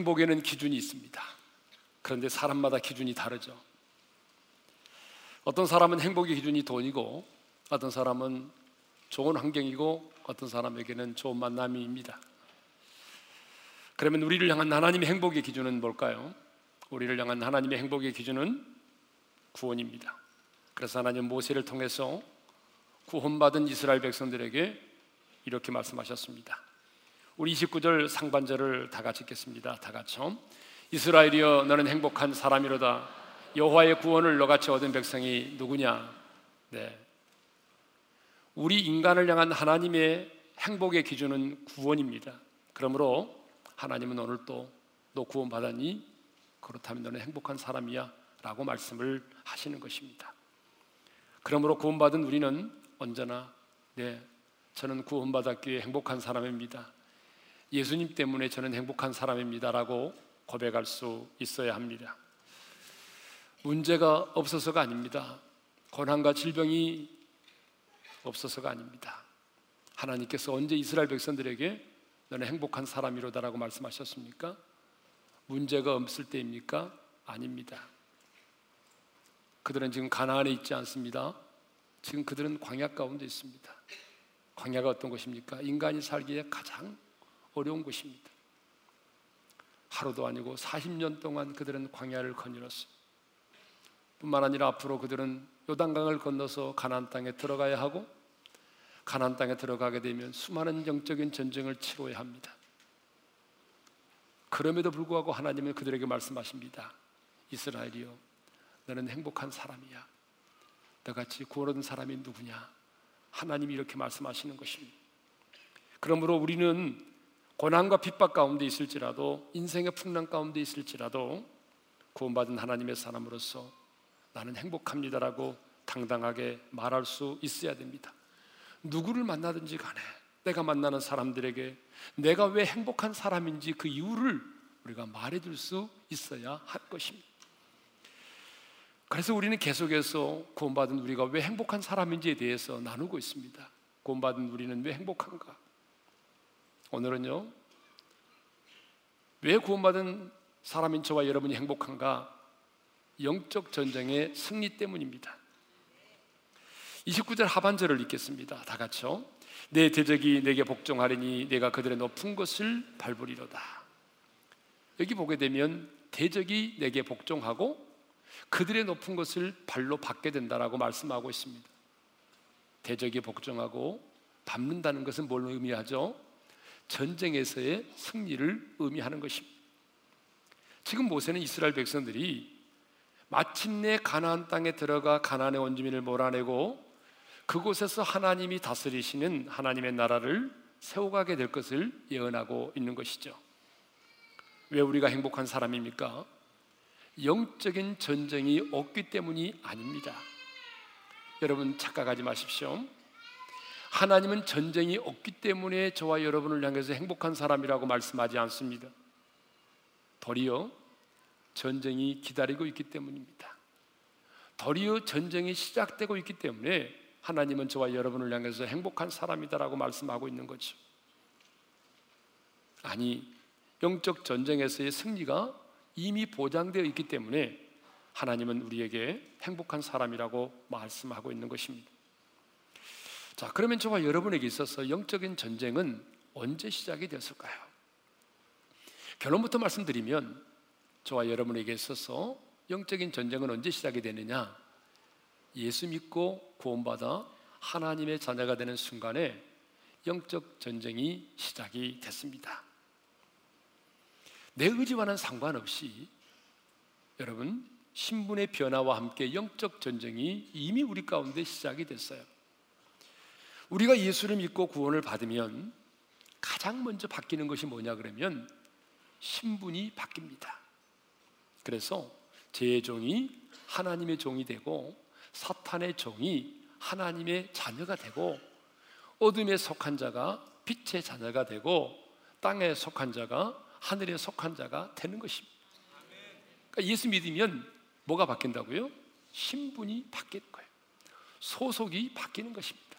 행복에는 기준이 있습니다. 그런데 사람마다 기준이 다르죠. 어떤 사람은 행복의 기준이 돈이고 어떤 사람은 좋은 환경이고 어떤 사람에게는 좋은 만남입니다. 그러면 우리를 향한 하나님의 행복의 기준은 뭘까요? 우리를 향한 하나님의 행복의 기준은 구원입니다. 그래서 하나님 모세를 통해서 구원받은 이스라엘 백성들에게 이렇게 말씀하셨습니다. 우리 29절 상반절을 다 같이 읽겠습니다. 다 같이요. 이스라엘이여 너는 행복한 사람이로다. 여호와의 구원을 너같이 얻은 백성이 누구냐? 네. 우리 인간을 향한 하나님의 행복의 기준은 구원입니다. 그러므로 하나님은 오늘 또 너 구원받았니? 그렇다면 너는 행복한 사람이야. 라고 말씀을 하시는 것입니다. 그러므로 구원받은 우리는 언제나 네, 저는 구원받았기에 행복한 사람입니다. 예수님 때문에 저는 행복한 사람입니다라고 고백할 수 있어야 합니다. 문제가 없어서가 아닙니다. 고난과 질병이 없어서가 아닙니다. 하나님께서 언제 이스라엘 백성들에게 너는 행복한 사람이로다라고 말씀하셨습니까? 문제가 없을 때입니까? 아닙니다. 그들은 지금 가나안에 있지 않습니다. 지금 그들은 광야 가운데 있습니다. 광야가 어떤 곳입니까? 인간이 살기에 가장 어려운 곳입니다. 하루도 아니고 40년 동안 그들은 광야를 거닐었어요. 뿐만 아니라 앞으로 그들은 요단강을 건너서 가나안 땅에 들어가야 하고 가나안 땅에 들어가게 되면 수많은 영적인 전쟁을 치러야 합니다. 그럼에도 불구하고 하나님은 그들에게 말씀하십니다. 이스라엘이여, 너는 행복한 사람이야. 너같이 구원 얻은 사람이 누구냐? 하나님이 이렇게 말씀하시는 것입니다. 그러므로 우리는 고난과 핍박 가운데 있을지라도 인생의 풍랑 가운데 있을지라도 구원받은 하나님의 사람으로서 나는 행복합니다라고 당당하게 말할 수 있어야 됩니다. 누구를 만나든지 간에 내가 만나는 사람들에게 내가 왜 행복한 사람인지 그 이유를 우리가 말해 줄 수 있어야 할 것입니다. 그래서 우리는 계속해서 구원받은 우리가 왜 행복한 사람인지에 대해서 나누고 있습니다. 구원받은 우리는 왜 행복한가? 오늘은요, 왜 구원받은 사람인 저와 여러분이 행복한가? 영적 전쟁의 승리 때문입니다. 29절 하반절을 읽겠습니다. 다 같이요. 내 대적이 내게 복종하리니 내가 그들의 높은 것을 밟으리로다. 여기 보게 되면 대적이 내게 복종하고 그들의 높은 것을 발로 받게 된다라고 말씀하고 있습니다. 대적이 복종하고 밟는다는 것은 뭘 의미하죠? 전쟁에서의 승리를 의미하는 것입니다. 지금 모세는 이스라엘 백성들이 마침내 가나안 땅에 들어가 가나안의 원주민을 몰아내고 그곳에서 하나님이 다스리시는 하나님의 나라를 세워가게 될 것을 예언하고 있는 것이죠. 왜 우리가 행복한 사람입니까? 영적인 전쟁이 없기 때문이 아닙니다. 여러분 착각하지 마십시오. 하나님은 전쟁이 없기 때문에 저와 여러분을 향해서 행복한 사람이라고 말씀하지 않습니다. 도리어 전쟁이 기다리고 있기 때문입니다. 도리어 전쟁이 시작되고 있기 때문에 하나님은 저와 여러분을 향해서 행복한 사람이다라고 말씀하고 있는 거죠. 아니, 영적 전쟁에서의 승리가 이미 보장되어 있기 때문에 하나님은 우리에게 행복한 사람이라고 말씀하고 있는 것입니다. 자, 그러면 저와 여러분에게 있어서 영적인 전쟁은 언제 시작이 되었을까요? 결론부터 말씀드리면 저와 여러분에게 있어서 영적인 전쟁은 언제 시작이 되느냐? 예수 믿고 구원받아 하나님의 자녀가 되는 순간에 영적 전쟁이 시작이 됐습니다. 내 의지와는 상관없이 여러분 신분의 변화와 함께 영적 전쟁이 이미 우리 가운데 시작이 됐어요. 우리가 예수를 믿고 구원을 받으면 가장 먼저 바뀌는 것이 뭐냐 그러면 신분이 바뀝니다. 그래서 제 종이 하나님의 종이 되고 사탄의 종이 하나님의 자녀가 되고 어둠에 속한 자가 빛의 자녀가 되고 땅에 속한 자가 하늘에 속한 자가 되는 것입니다. 그러니까 예수 믿으면 뭐가 바뀐다고요? 신분이 바뀌는 거예요. 소속이 바뀌는 것입니다.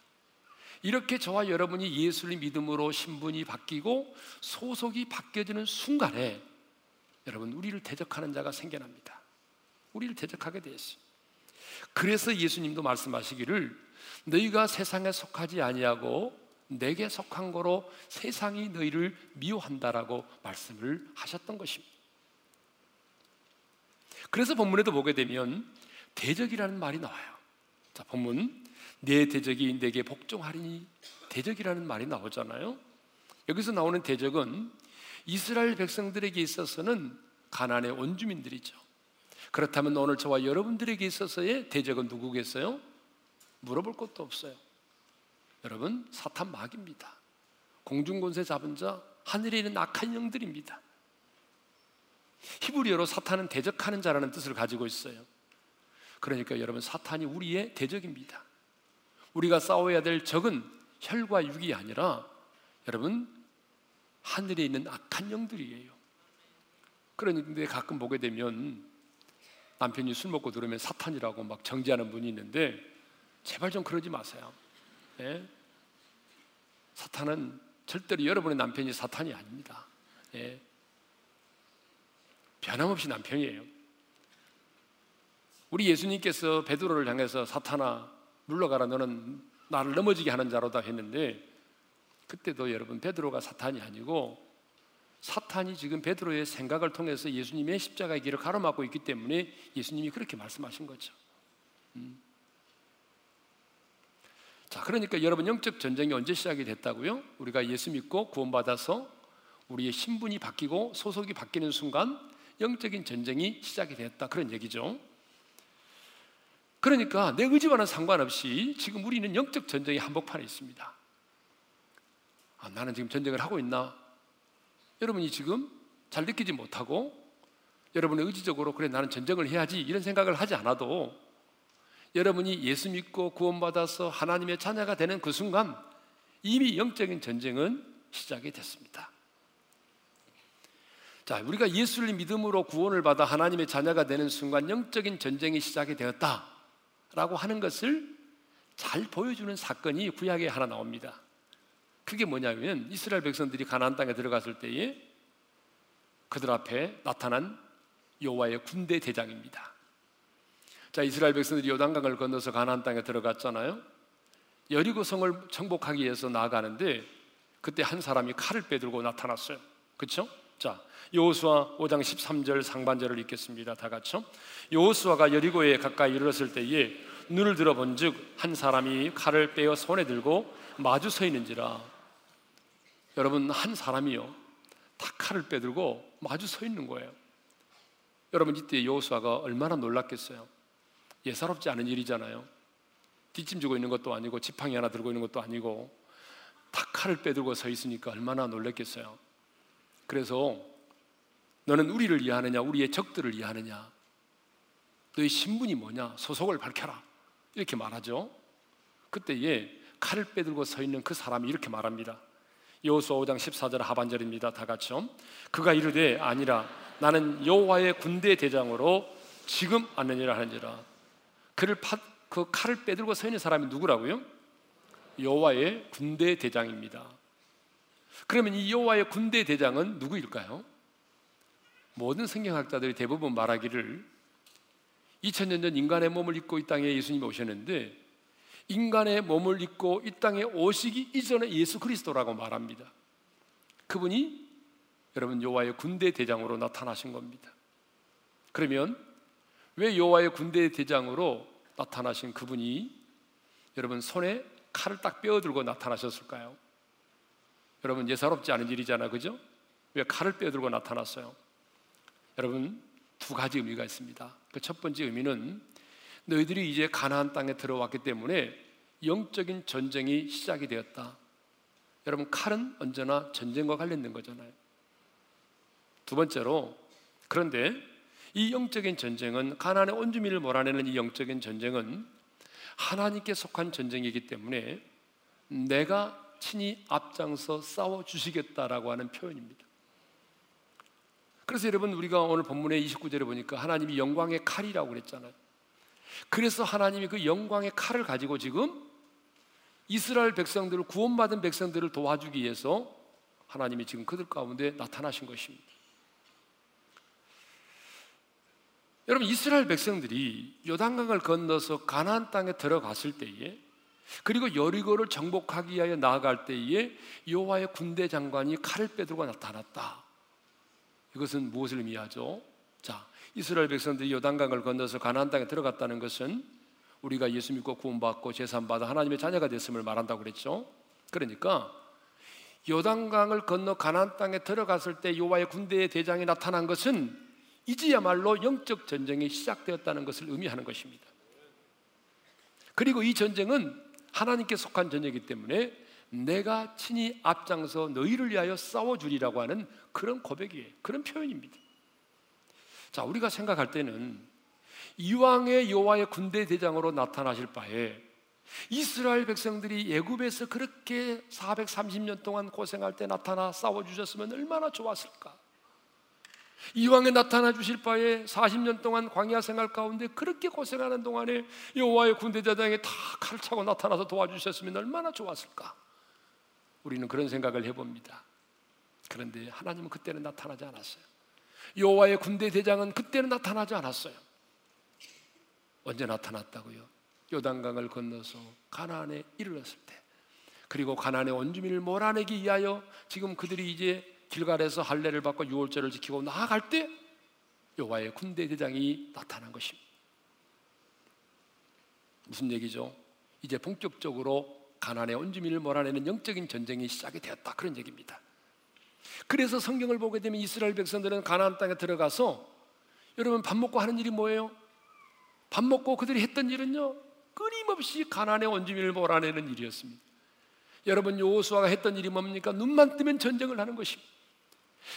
이렇게 저와 여러분이 예수를 믿음으로 신분이 바뀌고 소속이 바뀌어지는 순간에 여러분 우리를 대적하는 자가 생겨납니다. 우리를 대적하게 되었어요. 그래서 예수님도 말씀하시기를 너희가 세상에 속하지 아니하고 내게 속한 거로 세상이 너희를 미워한다라고 말씀을 하셨던 것입니다. 그래서 본문에도 보게 되면 대적이라는 말이 나와요. 자, 본문 내 대적이 내게 복종하리니 대적이라는 말이 나오잖아요. 여기서 나오는 대적은 이스라엘 백성들에게 있어서는 가난의 원주민들이죠. 그렇다면 오늘 저와 여러분들에게 있어서의 대적은 누구겠어요? 물어볼 것도 없어요. 여러분, 사탄 마귀입니다. 공중권세 잡은 자, 하늘에 있는 악한 영들입니다. 히브리어로 사탄은 대적하는 자라는 뜻을 가지고 있어요. 그러니까 여러분, 사탄이 우리의 대적입니다. 우리가 싸워야 될 적은 혈과 육이 아니라 여러분, 하늘에 있는 악한 영들이에요. 그런데 가끔 보게 되면 남편이 술 먹고 들으면 사탄이라고 막 정지하는 분이 있는데 제발 좀 그러지 마세요. 예? 사탄은 절대로 여러분의 남편이 사탄이 아닙니다. 예? 변함없이 남편이에요. 우리 예수님께서 베드로를 향해서 사탄아 물러가라 너는 나를 넘어지게 하는 자로다 했는데 그때도 여러분 베드로가 사탄이 아니고 사탄이 지금 베드로의 생각을 통해서 예수님의 십자가의 길을 가로막고 있기 때문에 예수님이 그렇게 말씀하신 거죠. 음. 자, 그러니까 여러분 영적 전쟁이 언제 시작이 됐다고요? 우리가 예수 믿고 구원받아서 우리의 신분이 바뀌고 소속이 바뀌는 순간 영적인 전쟁이 시작이 됐다 그런 얘기죠. 그러니까 내 의지와는 상관없이 지금 우리는 영적 전쟁의 한복판에 있습니다. 아, 나는 지금 전쟁을 하고 있나? 여러분이 지금 잘 느끼지 못하고 여러분의 의지적으로 그래 나는 전쟁을 해야지 이런 생각을 하지 않아도 여러분이 예수 믿고 구원받아서 하나님의 자녀가 되는 그 순간 이미 영적인 전쟁은 시작이 됐습니다. 자, 우리가 예수를 믿음으로 구원을 받아 하나님의 자녀가 되는 순간 영적인 전쟁이 시작이 되었다 라고 하는 것을 잘 보여주는 사건이 구약에 하나 나옵니다. 그게 뭐냐면 이스라엘 백성들이 가나안 땅에 들어갔을 때에 그들 앞에 나타난 여호와의 군대 대장입니다. 자, 이스라엘 백성들이 요단강을 건너서 가나안 땅에 들어갔잖아요. 여리고 성을 정복하기 위해서 나아가는데 그때 한 사람이 칼을 빼들고 나타났어요. 그렇죠? 자, 여호수아 5장 13절 상반절을 읽겠습니다. 다 같이요. 여호수아가 여리고에 가까이 이르렀을 때에 눈을 들어본즉 한 사람이 칼을 빼어 손에 들고 마주 서 있는지라 여러분 한 사람이요 다 칼을 빼들고 마주 서 있는 거예요. 여러분 이때 여호수아가 얼마나 놀랐겠어요. 예사롭지 않은 일이잖아요. 뒷짐 지고 있는 것도 아니고 지팡이 하나 들고 있는 것도 아니고 다 칼을 빼들고 서 있으니까 얼마나 놀랐겠어요. 그래서 너는 우리를 이해하느냐 우리의 적들을 이해하느냐 너의 신분이 뭐냐 소속을 밝혀라 이렇게 말하죠. 그때에 칼을 빼들고 서 있는 그 사람이 이렇게 말합니다. 여호수아 5장 14절 하반절입니다. 다 같이요. 그가 이르되 아니라 나는 여호와의 군대 대장으로 지금 안느니라 하는지라. 그를 파, 그 칼을 빼들고 서 있는 사람이 누구라고요? 여호와의 군대 대장입니다. 그러면 이 여호와의 군대 대장은 누구일까요? 모든 성경학자들이 대부분 말하기를 2000년 전 인간의 몸을 입고 이 땅에 예수님이 오셨는데 인간의 몸을 입고 이 땅에 오시기 이전에 예수 그리스도라고 말합니다. 그분이 여러분 여호와의 군대 대장으로 나타나신 겁니다. 그러면 왜 여호와의 군대 대장으로 나타나신 그분이 여러분 손에 칼을 딱 빼어들고 나타나셨을까요? 여러분 예사롭지 않은 일이잖아, 그죠? 왜 칼을 빼어들고 나타났어요? 여러분 두 가지 의미가 있습니다. 그 첫 번째 의미는 너희들이 이제 가나안 땅에 들어왔기 때문에 영적인 전쟁이 시작이 되었다. 여러분 칼은 언제나 전쟁과 관련된 거잖아요. 두 번째로 그런데 이 영적인 전쟁은 가나안의 온주민을 몰아내는 이 영적인 전쟁은 하나님께 속한 전쟁이기 때문에 내가 친히 앞장서 싸워 주시겠다라고 하는 표현입니다. 그래서 여러분 우리가 오늘 본문의 29절에 보니까 하나님이 영광의 칼이라고 그랬잖아요. 그래서 하나님이 그 영광의 칼을 가지고 지금 이스라엘 백성들을 구원받은 백성들을 도와주기 위해서 하나님이 지금 그들 가운데 나타나신 것입니다. 여러분 이스라엘 백성들이 요단강을 건너서 가나안 땅에 들어갔을 때에 그리고 여리고를 정복하기 위하여 나아갈 때에 여호와의 군대 장관이 칼을 빼들고 나타났다. 이것은 무엇을 의미하죠? 자, 이스라엘 백성들이 요단강을 건너서 가나안 땅에 들어갔다는 것은 우리가 예수 믿고 구원받고 재산 받아 하나님의 자녀가 됐음을 말한다고 그랬죠. 그러니까 요단강을 건너 가나안 땅에 들어갔을 때 여호와의 군대의 대장이 나타난 것은 이제야말로 영적 전쟁이 시작되었다는 것을 의미하는 것입니다. 그리고 이 전쟁은 하나님께 속한 전쟁이기 때문에 내가 친히 앞장서 너희를 위하여 싸워주리라고 하는 그런 고백이에요. 그런 표현입니다. 자, 우리가 생각할 때는 이왕의 여호와의 군대 대장으로 나타나실 바에 이스라엘 백성들이 예굽에서 그렇게 430년 동안 고생할 때 나타나 싸워 주셨으면 얼마나 좋았을까? 이왕에 나타나 주실 바에 40년 동안 광야 생활 가운데 그렇게 고생하는 동안에 여호와의 군대 대장이 다칼 차고 나타나서 도와주셨으면 얼마나 좋았을까? 우리는 그런 생각을 해봅니다. 그런데 하나님은 그때는 나타나지 않았어요. 여호와의 군대 대장은 그때는 나타나지 않았어요. 언제 나타났다고요? 요단강을 건너서 가나안에 이르렀을 때. 그리고 가나안의 원주민을 몰아내기 위하여 지금 그들이 이제 길갈에서 할례를 받고 유월절을 지키고 나아갈 때 여호와의 군대 대장이 나타난 것입니다. 무슨 얘기죠? 이제 본격적으로 가나안의 원주민을 몰아내는 영적인 전쟁이 시작이 되었다 그런 얘기입니다. 그래서 성경을 보게 되면 이스라엘 백성들은 가나안 땅에 들어가서 여러분 밥 먹고 하는 일이 뭐예요? 밥 먹고 그들이 했던 일은요 끊임없이 가나안의 원주민을 몰아내는 일이었습니다. 여러분 여호수아가 했던 일이 뭡니까? 눈만 뜨면 전쟁을 하는 것입니다.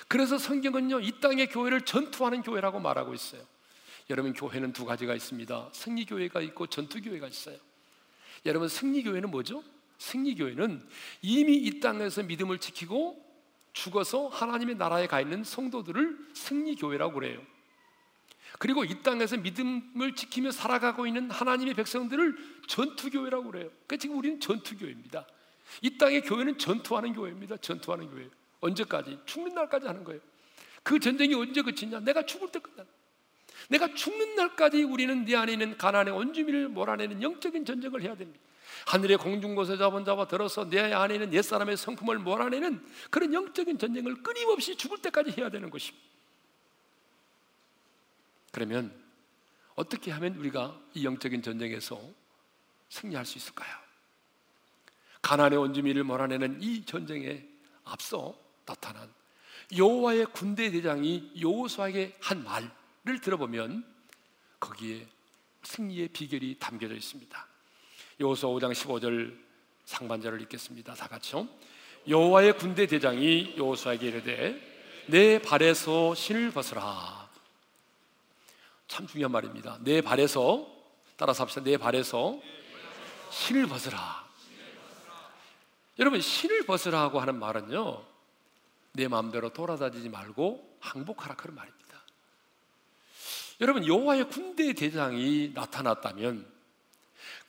그래서 성경은요 이 땅의 교회를 전투하는 교회라고 말하고 있어요. 여러분 교회는 두 가지가 있습니다. 승리 교회가 있고 전투 교회가 있어요. 여러분 승리 교회는 뭐죠? 승리 교회는 이미 이 땅에서 믿음을 지키고 죽어서 하나님의 나라에 가 있는 성도들을 승리 교회라고 그래요. 그리고 이 땅에서 믿음을 지키며 살아가고 있는 하나님의 백성들을 전투 교회라고 그래요. 그러니까 지금 우리는 전투 교회입니다. 이 땅의 교회는 전투하는 교회입니다. 전투하는 교회. 언제까지? 죽는 날까지 하는 거예요. 그 전쟁이 언제 그치냐? 내가 죽을 때 끝나. 내가 죽는 날까지 우리는 네 안에 있는 가난의 원주민을 몰아내는 영적인 전쟁을 해야 됩니다. 하늘의 공중곳에 잡은 자와 들어서 내 안에 있는 옛사람의 성품을 몰아내는 그런 영적인 전쟁을 끊임없이 죽을 때까지 해야 되는 것입니다. 그러면 어떻게 하면 우리가 이 영적인 전쟁에서 승리할 수 있을까요? 가난의 원주민을 몰아내는 이 전쟁에 앞서 나타난 여호와의 군대 대장이 여호수아에게 한 말을 들어보면 거기에 승리의 비결이 담겨져 있습니다. 여호수아 5장 15절 상반절을 읽겠습니다. 다 같이요. 여호와의 군대 대장이 여호수아에게 이르되 내 발에서 신을 벗으라. 참 중요한 말입니다. 내 발에서 따라서 합시다. 내 발에서 신을 벗으라. 여러분 신을 벗으라고 하는 말은요. 내 마음대로 돌아다니지 말고 항복하라 그런 말입니다. 여러분 여호와의 군대 대장이 나타났다면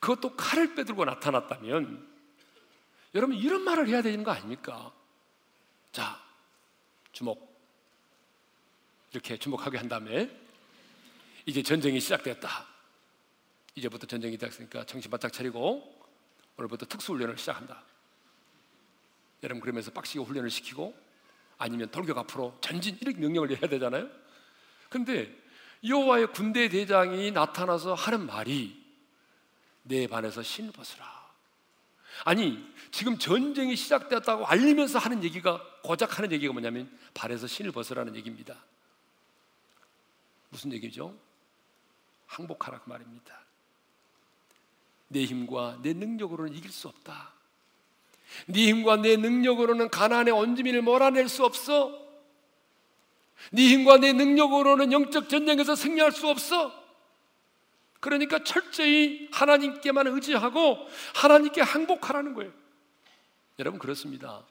그것도 칼을 빼들고 나타났다면 여러분 이런 말을 해야 되는 거 아닙니까? 자, 주목. 이렇게 주목하게 한 다음에 이제 전쟁이 시작됐다. 이제부터 전쟁이 됐으니까 정신 바짝 차리고 오늘부터 특수 훈련을 시작한다. 여러분 그러면서 빡시게 훈련을 시키고 아니면 돌격 앞으로 전진 이렇게 명령을 해야 되잖아요. 근데 여호와의 군대 대장이 나타나서 하는 말이 내 반에서 신을 벗으라. 아니 지금 전쟁이 시작되었다고 알리면서 하는 얘기가 고작 하는 얘기가 뭐냐면 발에서 신을 벗으라는 얘기입니다. 무슨 얘기죠? 항복하라 그 말입니다. 내 힘과 내 능력으로는 이길 수 없다. 네 힘과 내 능력으로는 가난의 원주민을 몰아낼 수 없어. 네 힘과 내 능력으로는 영적 전쟁에서 승리할 수 없어. 그러니까 철저히 하나님께만 의지하고 하나님께 항복하라는 거예요. 여러분 그렇습니다.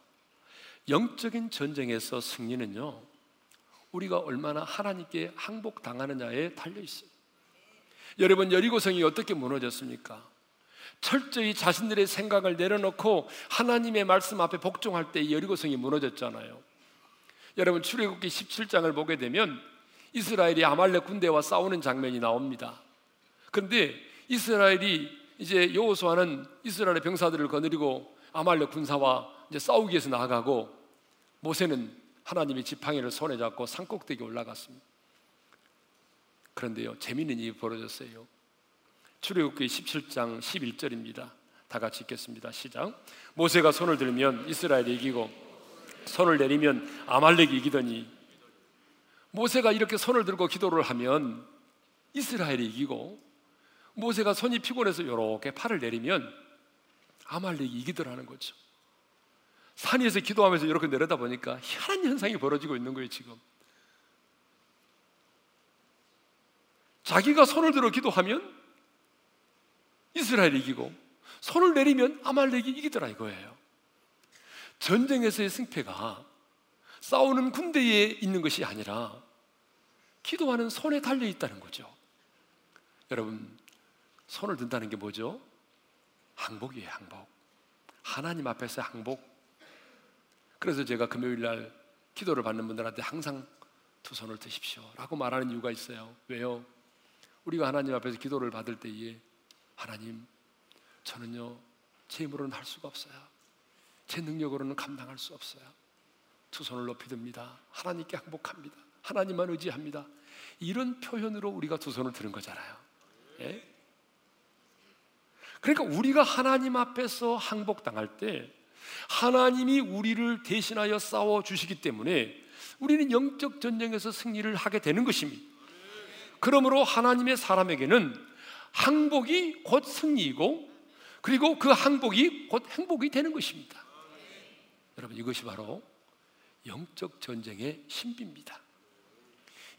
영적인 전쟁에서 승리는요. 우리가 얼마나 하나님께 항복당하느냐에 달려 있어요. 여러분 여리고성이 어떻게 무너졌습니까? 철저히 자신들의 생각을 내려놓고 하나님의 말씀 앞에 복종할 때 여리고성이 무너졌잖아요. 여러분 출애굽기 17장을 보게 되면 이스라엘이 아말렉 군대와 싸우는 장면이 나옵니다. 그런데 이스라엘이 이제 여호수아는 이스라엘의 병사들을 거느리고 아말렉 군사와 이제 싸우기 위해서 나아가고 모세는 하나님의 지팡이를 손에 잡고 산꼭대기 올라갔습니다. 그런데요, 재미있는 일이 벌어졌어요. 출애굽기 17장 11절입니다. 다 같이 읽겠습니다. 시작. 모세가 손을 들면 이스라엘이 이기고 손을 내리면 아말렉이 이기더니 모세가 이렇게 손을 들고 기도를 하면 이스라엘이 이기고 모세가 손이 피곤해서 이렇게 팔을 내리면 아말렉이 이기더라는 거죠. 산 위에서 기도하면서 이렇게 내려다 보니까 희한한 현상이 벌어지고 있는 거예요, 지금. 자기가 손을 들어 기도하면 이스라엘이 이기고 손을 내리면 아말렉이 이기더라 이거예요. 전쟁에서의 승패가 싸우는 군대에 있는 것이 아니라 기도하는 손에 달려 있다는 거죠. 여러분, 손을 든다는 게 뭐죠? 항복이에요, 항복. 하나님 앞에서 항복. 그래서 제가 금요일 날 기도를 받는 분들한테 항상 두 손을 드십시오. 라고 말하는 이유가 있어요. 왜요? 우리가 하나님 앞에서 기도를 받을 때에 하나님, 저는요, 제 힘으로는 할 수가 없어요. 제 능력으로는 감당할 수 없어요. 두 손을 높이 듭니다. 하나님께 항복합니다. 하나님만 의지합니다. 이런 표현으로 우리가 두 손을 드는 거잖아요. 예? 그러니까 우리가 하나님 앞에서 항복당할 때 하나님이 우리를 대신하여 싸워 주시기 때문에 우리는 영적 전쟁에서 승리를 하게 되는 것입니다. 그러므로 하나님의 사람에게는 항복이 곧 승리이고 그리고 그 항복이 곧 행복이 되는 것입니다. 여러분 이것이 바로 영적 전쟁의 신비입니다.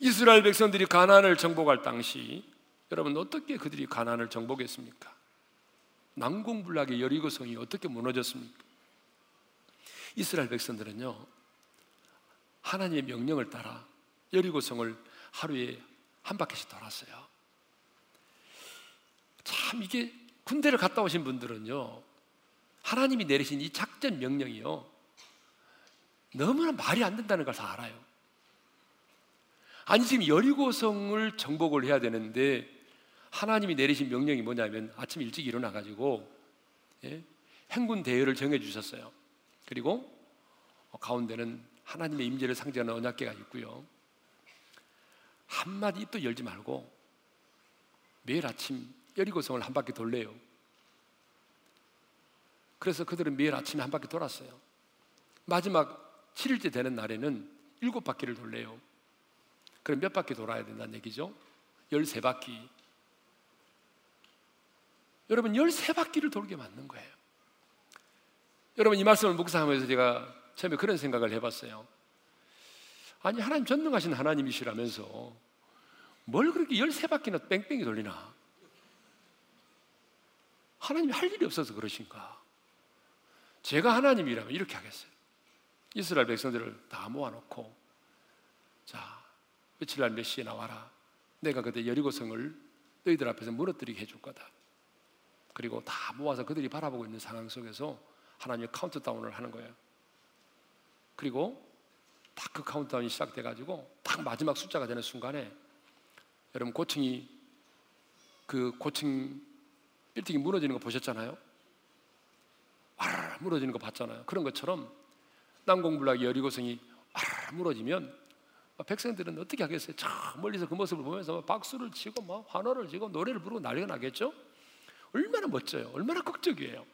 이스라엘 백성들이 가나안을 정복할 당시 여러분 어떻게 그들이 가나안을 정복했습니까? 난공불락의 여리고 성이 어떻게 무너졌습니까? 이스라엘 백성들은요 하나님의 명령을 따라 여리고 성을 하루에 한 바퀴씩 돌았어요. 참 이게 군대를 갔다 오신 분들은요 하나님이 내리신 이 작전 명령이요 너무나 말이 안 된다는 걸 다 알아요. 아니 지금 여리고성을 정복을 해야 되는데 하나님이 내리신 명령이 뭐냐면 아침 일찍 일어나 가지고 예? 행군 대회를 정해 주셨어요. 그리고 가운데는 하나님의 임재를 상징하는 언약궤가 있고요. 한마디 입도 열지 말고 매일 아침 여리고성을 한 바퀴 돌래요. 그래서 그들은 매일 아침에 한 바퀴 돌았어요. 마지막 7일째 되는 날에는 일곱 바퀴를 돌래요. 그럼 몇 바퀴 돌아야 된다는 얘기죠? 13바퀴. 여러분 13바퀴를 돌게 맞는 거예요. 여러분 이 말씀을 묵상하면서 제가 처음에 그런 생각을 해봤어요. 아니 하나님 전능하신 하나님이시라면서 뭘 그렇게 13바퀴나 뺑뺑이 돌리나? 하나님이 할 일이 없어서 그러신가? 제가 하나님이라면 이렇게 하겠어요. 이스라엘 백성들을 다 모아놓고 자 며칠 날 몇 시에 나와라. 내가 그때 여리고성을 너희들 앞에서 무너뜨리게 해줄 거다. 그리고 다 모아서 그들이 바라보고 있는 상황 속에서 하나님의 카운트다운을 하는 거예요. 그리고 딱 그 카운트다운이 시작돼 가지고 딱 마지막 숫자가 되는 순간에 여러분 고층이 그 고층 빌딩이 무너지는 거 보셨잖아요. 와르르 무너지는 거 봤잖아요. 그런 것처럼 난공불락 여리고성이 와르르 무너지면 백성들은 어떻게 하겠어요? 저 멀리서 그 모습을 보면서 박수를 치고 막 환호를 치고 노래를 부르고 난리가 나겠죠? 얼마나 멋져요. 얼마나 극적이에요.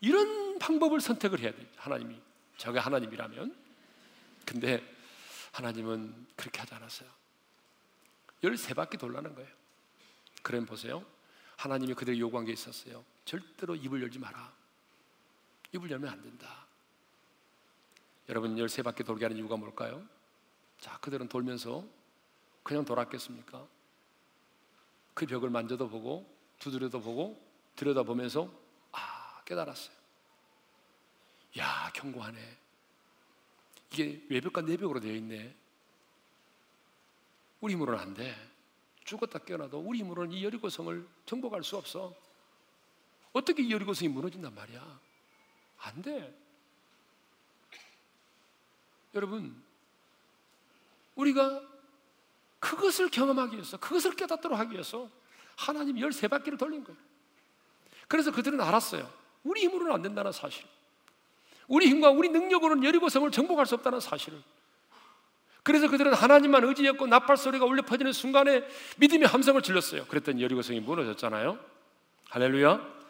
이런 방법을 선택을 해야 돼요. 하나님이. 저게 하나님이라면. 근데 하나님은 그렇게 하지 않았어요. 13바퀴 돌라는 거예요. 그럼 보세요. 하나님이 그들에게 요구한 게 있었어요. 절대로 입을 열지 마라. 입을 열면 안 된다. 여러분 13바퀴 돌게 하는 이유가 뭘까요? 자, 그들은 돌면서 그냥 돌았겠습니까? 그 벽을 만져도 보고 두드려도 보고 들여다 보면서 아, 깨달았어요. 야, 견고하네. 이게 외벽과 내벽으로 되어 있네. 우리 힘으로는 안 돼. 죽었다 깨어나도 우리 힘으로는 이 여리고성을 정복할 수 없어. 어떻게 이 여리고성이 무너진단 말이야? 안 돼. 여러분, 우리가 그것을 경험하기 위해서, 그것을 깨닫도록 하기 위해서 하나님 13바퀴를 돌린 거예요. 그래서 그들은 알았어요. 우리 힘으로는 안 된다는 사실. 우리 힘과 우리 능력으로는 여리고성을 정복할 수 없다는 사실을. 그래서 그들은 하나님만 의지했고 나팔 소리가 울려 퍼지는 순간에 믿음의 함성을 질렀어요. 그랬더니 여리고성이 무너졌잖아요. 할렐루야.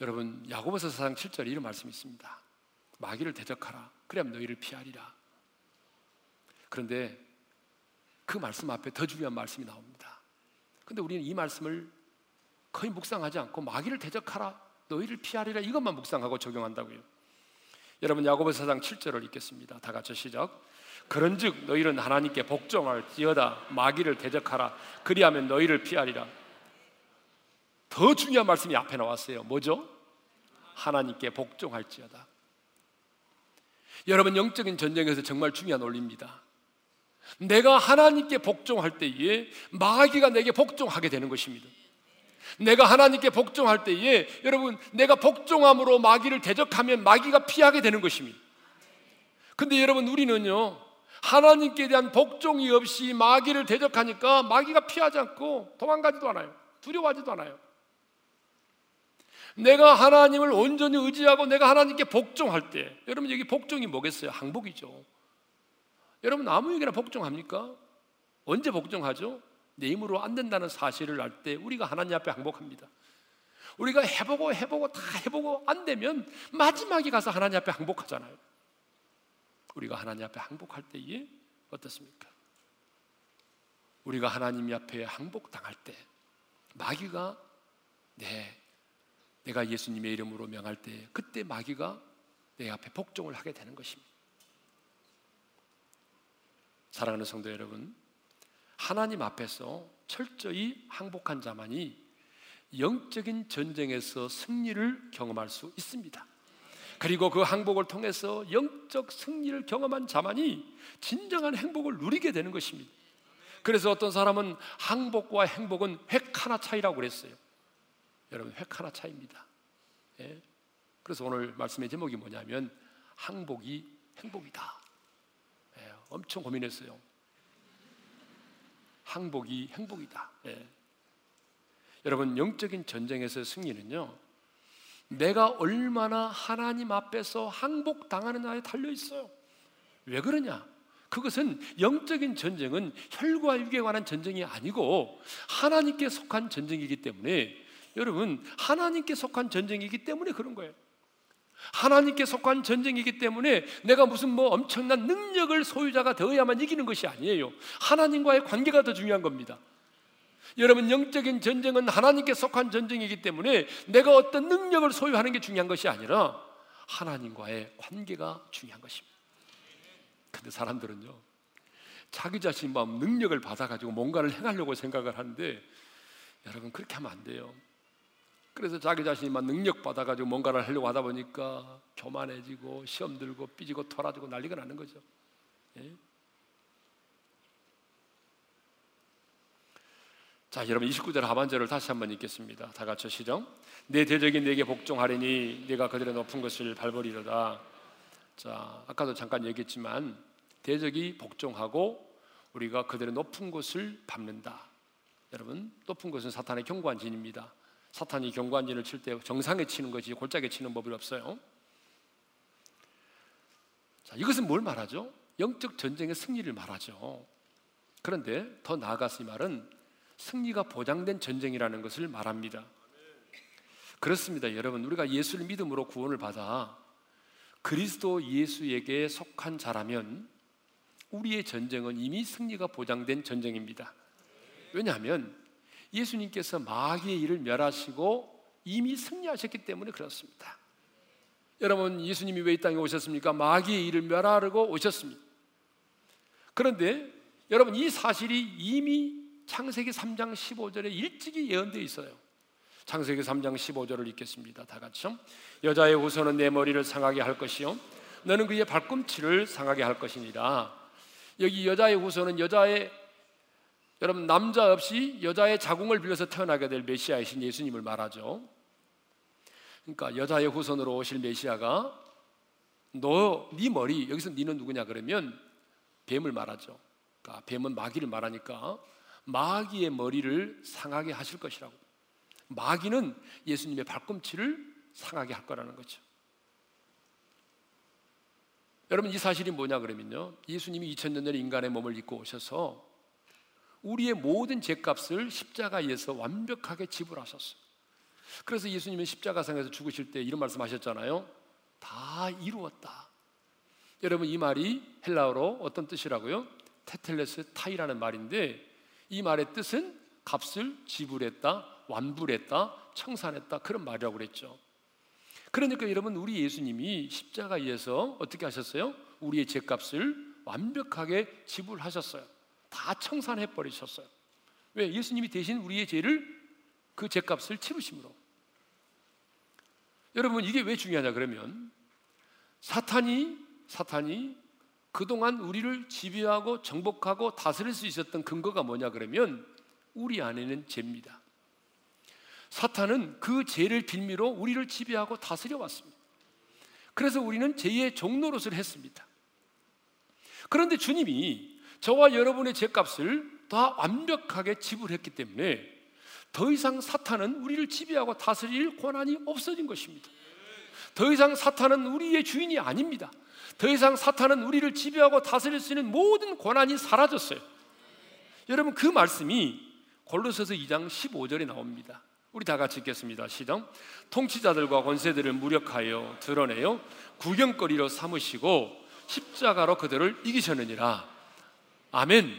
여러분 야고보서 4장 7절에 이런 말씀이 있습니다. 마귀를 대적하라. 그래야 너희를 피하리라. 그런데 그 말씀 앞에 더 중요한 말씀이 나옵니다. 근데 우리는 이 말씀을 거의 묵상하지 않고 마귀를 대적하라. 너희를 피하리라 이것만 묵상하고 적용한다고요. 여러분 야고보서 4장 7절을 읽겠습니다. 다 같이 시작. 그런즉 너희는 하나님께 복종할지어다 마귀를 대적하라. 그리하면 너희를 피하리라. 더 중요한 말씀이 앞에 나왔어요. 뭐죠? 하나님께 복종할지어다. 여러분 영적인 전쟁에서 정말 중요한 원리입니다. 내가 하나님께 복종할 때에 마귀가 내게 복종하게 되는 것입니다. 내가 하나님께 복종할 때에 여러분 내가 복종함으로 마귀를 대적하면 마귀가 피하게 되는 것입니다. 근데 여러분 우리는요 하나님께 대한 복종이 없이 마귀를 대적하니까 마귀가 피하지 않고 도망가지도 않아요. 두려워하지도 않아요. 내가 하나님을 온전히 의지하고 내가 하나님께 복종할 때 여러분 여기 복종이 뭐겠어요? 항복이죠. 여러분 아무에게나 복종합니까? 언제 복종하죠? 내 힘으로 안 된다는 사실을 알 때 우리가 하나님 앞에 항복합니다. 우리가 해보고 해보고 다 해보고 안 되면 마지막에 가서 하나님 앞에 항복하잖아요. 우리가 하나님 앞에 항복할 때에 어떻습니까? 우리가 하나님 앞에 항복당할 때 마귀가 네, 내가 예수님의 이름으로 명할 때 그때 마귀가 내 앞에 복종을 하게 되는 것입니다. 사랑하는 성도 여러분, 하나님 앞에서 철저히 항복한 자만이 영적인 전쟁에서 승리를 경험할 수 있습니다. 그리고 그 항복을 통해서 영적 승리를 경험한 자만이 진정한 행복을 누리게 되는 것입니다. 그래서 어떤 사람은 항복과 행복은 획 하나 차이라고 그랬어요. 여러분, 획 하나 차이입니다. 예? 그래서 오늘 말씀의 제목이 뭐냐면 항복이 행복이다. 예, 엄청 고민했어요. 항복이 행복이다. 예. 여러분 영적인 전쟁에서 승리는요. 내가 얼마나 하나님 앞에서 항복 당하느냐에 달려 있어요. 왜 그러냐? 그것은 영적인 전쟁은 혈과 육에 관한 전쟁이 아니고 하나님께 속한 전쟁이기 때문에 여러분 하나님께 속한 전쟁이기 때문에 그런 거예요. 하나님께 속한 전쟁이기 때문에 내가 무슨 뭐 엄청난 능력을 소유자가 되어야만 이기는 것이 아니에요. 하나님과의 관계가 더 중요한 겁니다. 여러분 영적인 전쟁은 하나님께 속한 전쟁이기 때문에 내가 어떤 능력을 소유하는 게 중요한 것이 아니라 하나님과의 관계가 중요한 것입니다. 근데 사람들은요. 자기 자신이 능력을 받아 가지고 뭔가를 행하려고 생각을 하는데 여러분 그렇게 하면 안 돼요. 그래서 자기 자신이 막 능력 받아가지고 뭔가를 하려고 하다 보니까 교만해지고 시험 들고 삐지고 털어지고 난리가 나는 거죠. 예? 자, 여러분 29절 하반절을 다시 한번 읽겠습니다. 다 같이 시정. 내 대적이 내게 복종하리니 네가 그들의 높은 것을 밟으리로다. 자, 아까도 잠깐 얘기했지만 대적이 복종하고 우리가 그들의 높은 곳을 밟는다. 여러분, 높은 곳은 사탄의 경고한 진입니다. 사탄이 경관진을 칠 때 정상에 치는 것이 골짜기에 치는 법이 없어요. 자, 이것은 뭘 말하죠? 영적 전쟁의 승리를 말하죠. 그런데 더 나아가서 이 말은 승리가 보장된 전쟁이라는 것을 말합니다. 그렇습니다, 여러분. 우리가 예수를 믿음으로 구원을 받아 그리스도 예수에게 속한 자라면 우리의 전쟁은 이미 승리가 보장된 전쟁입니다. 왜냐하면 예수님께서 마귀의 일을 멸하시고 이미 승리하셨기 때문에 그렇습니다. 여러분, 예수님이 왜 이 땅에 오셨습니까? 마귀의 일을 멸하려고 오셨습니다. 그런데 여러분, 이 사실이 이미 창세기 3장 15절에 일찍이 예언되어 있어요. 창세기 3장 15절을 읽겠습니다. 다 같이요. 여자의 후손은 내 머리를 상하게 할 것이요. 너는 그의 발꿈치를 상하게 할 것이니라. 여기 여자의 후손은 여자의 여러분 남자 없이 여자의 자궁을 빌려서 태어나게 될 메시아이신 예수님을 말하죠. 그러니까 여자의 후손으로 오실 메시아가 너, 네 머리 여기서 네는 누구냐 그러면 뱀을 말하죠. 그러니까 뱀은 마귀를 말하니까 마귀의 머리를 상하게 하실 것이라고. 마귀는 예수님의 발꿈치를 상하게 할 거라는 거죠. 여러분 이 사실이 뭐냐 그러면요. 예수님이 2000년 전에 인간의 몸을 입고 오셔서 우리의 모든 죄값을 십자가에서 완벽하게 지불하셨어요. 그래서 예수님은 십자가상에서 죽으실 때 이런 말씀하셨잖아요. 다 이루었다. 여러분 이 말이 헬라어로 어떤 뜻이라고요? 테텔레스 타이라는 말인데 이 말의 뜻은 값을 지불했다, 완불했다, 청산했다 그런 말이라고 그랬죠. 그러니까 여러분 우리 예수님이 십자가에서 어떻게 하셨어요? 우리의 죄값을 완벽하게 지불하셨어요. 다 청산해 버리셨어요. 왜? 예수님이 대신 우리의 죄를 그 죄값을 치르심으로. 여러분 이게 왜 중요하냐 그러면 사탄이 사탄이 그동안 우리를 지배하고 정복하고 다스릴 수 있었던 근거가 뭐냐 그러면 우리 안에는 죄입니다. 사탄은 그 죄를 빌미로 우리를 지배하고 다스려 왔습니다. 그래서 우리는 죄의 종노릇을 했습니다. 그런데 주님이 저와 여러분의 죄값을 다 완벽하게 지불했기 때문에 더 이상 사탄은 우리를 지배하고 다스릴 권한이 없어진 것입니다. 더 이상 사탄은 우리의 주인이 아닙니다. 더 이상 사탄은 우리를 지배하고 다스릴 수 있는 모든 권한이 사라졌어요. 여러분 그 말씀이 골로새서 2장 15절에 나옵니다. 우리 다 같이 읽겠습니다. 시작. 통치자들과 권세들을 무력하여 드러내요 구경거리로 삼으시고 십자가로 그들을 이기셨느니라. 아멘.